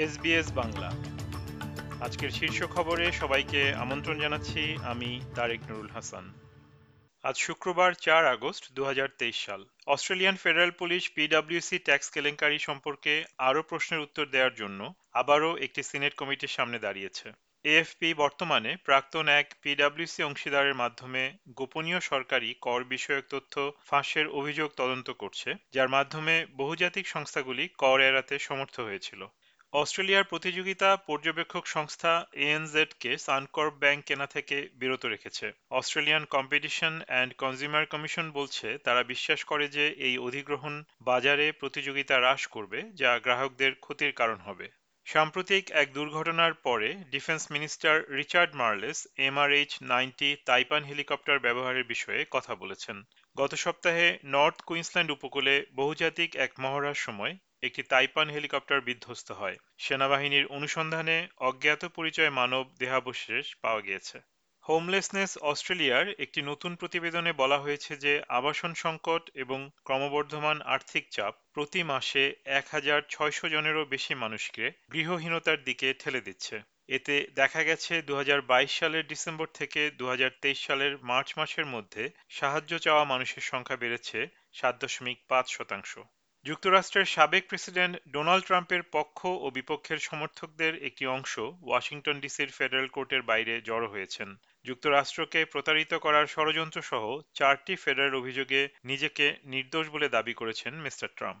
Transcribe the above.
SBS Bangla. আজকের শীর্ষ খবরে সবাইকে আমন্ত্রণ জানাচ্ছি আমি তারেক নুরুল হাসান। আজ শুক্রবার চার আগস্ট দু হাজার তেইশ সাল। অস্ট্রেলিয়ান ফেডারেল পুলিশ পিডব্লিউসি ট্যাক্স কেলেঙ্কারি সম্পর্কে আরও প্রশ্নের উত্তর দেওয়ার জন্য আবারও একটি সিনেট কমিটির সামনে দাঁড়িয়েছে। এএফপি বর্তমানে প্রাক্তন এক পিডব্লিউসি অংশীদারের মাধ্যমে গোপনীয় সরকারি কর বিষয়ক তথ্য ফাঁসের অভিযোগ তদন্ত করছে, যার মাধ্যমে বহুজাতিক সংস্থাগুলি কর এড়াতে সমর্থ হয়েছিল। অস্ট্রেলিয়ার প্রতিযোগিতা পর্যবেক্ষক সংস্থা এএনজেডকে সানকর্প ব্যাংক কেনা থেকে বিরত রেখেছে। Australian competition and consumer commission বলছে, তারা বিশ্বাস করে যে এই অধিগ্রহণ বাজারে প্রতিযোগিতা হ্রাস করবে, যা গ্রাহকদের ক্ষতির কারণ হবে। সাম্প্রতিক এক দুর্ঘটনার পরে defence minister Richard Marles MRH ninety Taipan helicopter ব্যবহারের বিষয়ে কথা বলেছেন। গত সপ্তাহে নর্থ কুইন্সল্যান্ড উপকূলে বহুজাতিক এক মহড়ার সময় একটি তাইপান হেলিকপ্টার বিধ্বস্ত হয়। সেনাবাহিনীর অনুসন্ধানে অজ্ঞাত পরিচয় মানব দেহাবশেষ পাওয়া গিয়েছে। হোমলেসনেস অস্ট্রেলিয়ার একটি নতুন প্রতিবেদনে বলা হয়েছে যে, আবাসন সংকট এবং ক্রমবর্ধমান আর্থিক চাপ প্রতি মাসে এক হাজার ছয়শো জনেরও বেশি মানুষকে গৃহহীনতার দিকে ঠেলে দিচ্ছে। এতে দেখা গেছে দু হাজার বাইশ সালের ডিসেম্বর থেকে দু হাজার তেইশ সালের মার্চ মাসের মধ্যে সাহায্য চাওয়া মানুষের সংখ্যা বেড়েছে সাত দশমিক পাঁচ শতাংশ। যুক্তরাষ্ট্রের সাবেক প্রেসিডেন্ট ডোনাল্ড ট্রাম্পের পক্ষ ও বিপক্ষের সমর্থকদের একটি অংশ ওয়াশিংটন ডিসির ফেডারেল কোর্টের বাইরে জড়ো হয়েছেন। যুক্তরাষ্ট্রকে প্রতারিত করার ষড়যন্ত্রসহ চারটি ফেডারেল অভিযোগে নিজেকে নির্দোষ বলে দাবি করেছেন মিস্টার ট্রাম্প।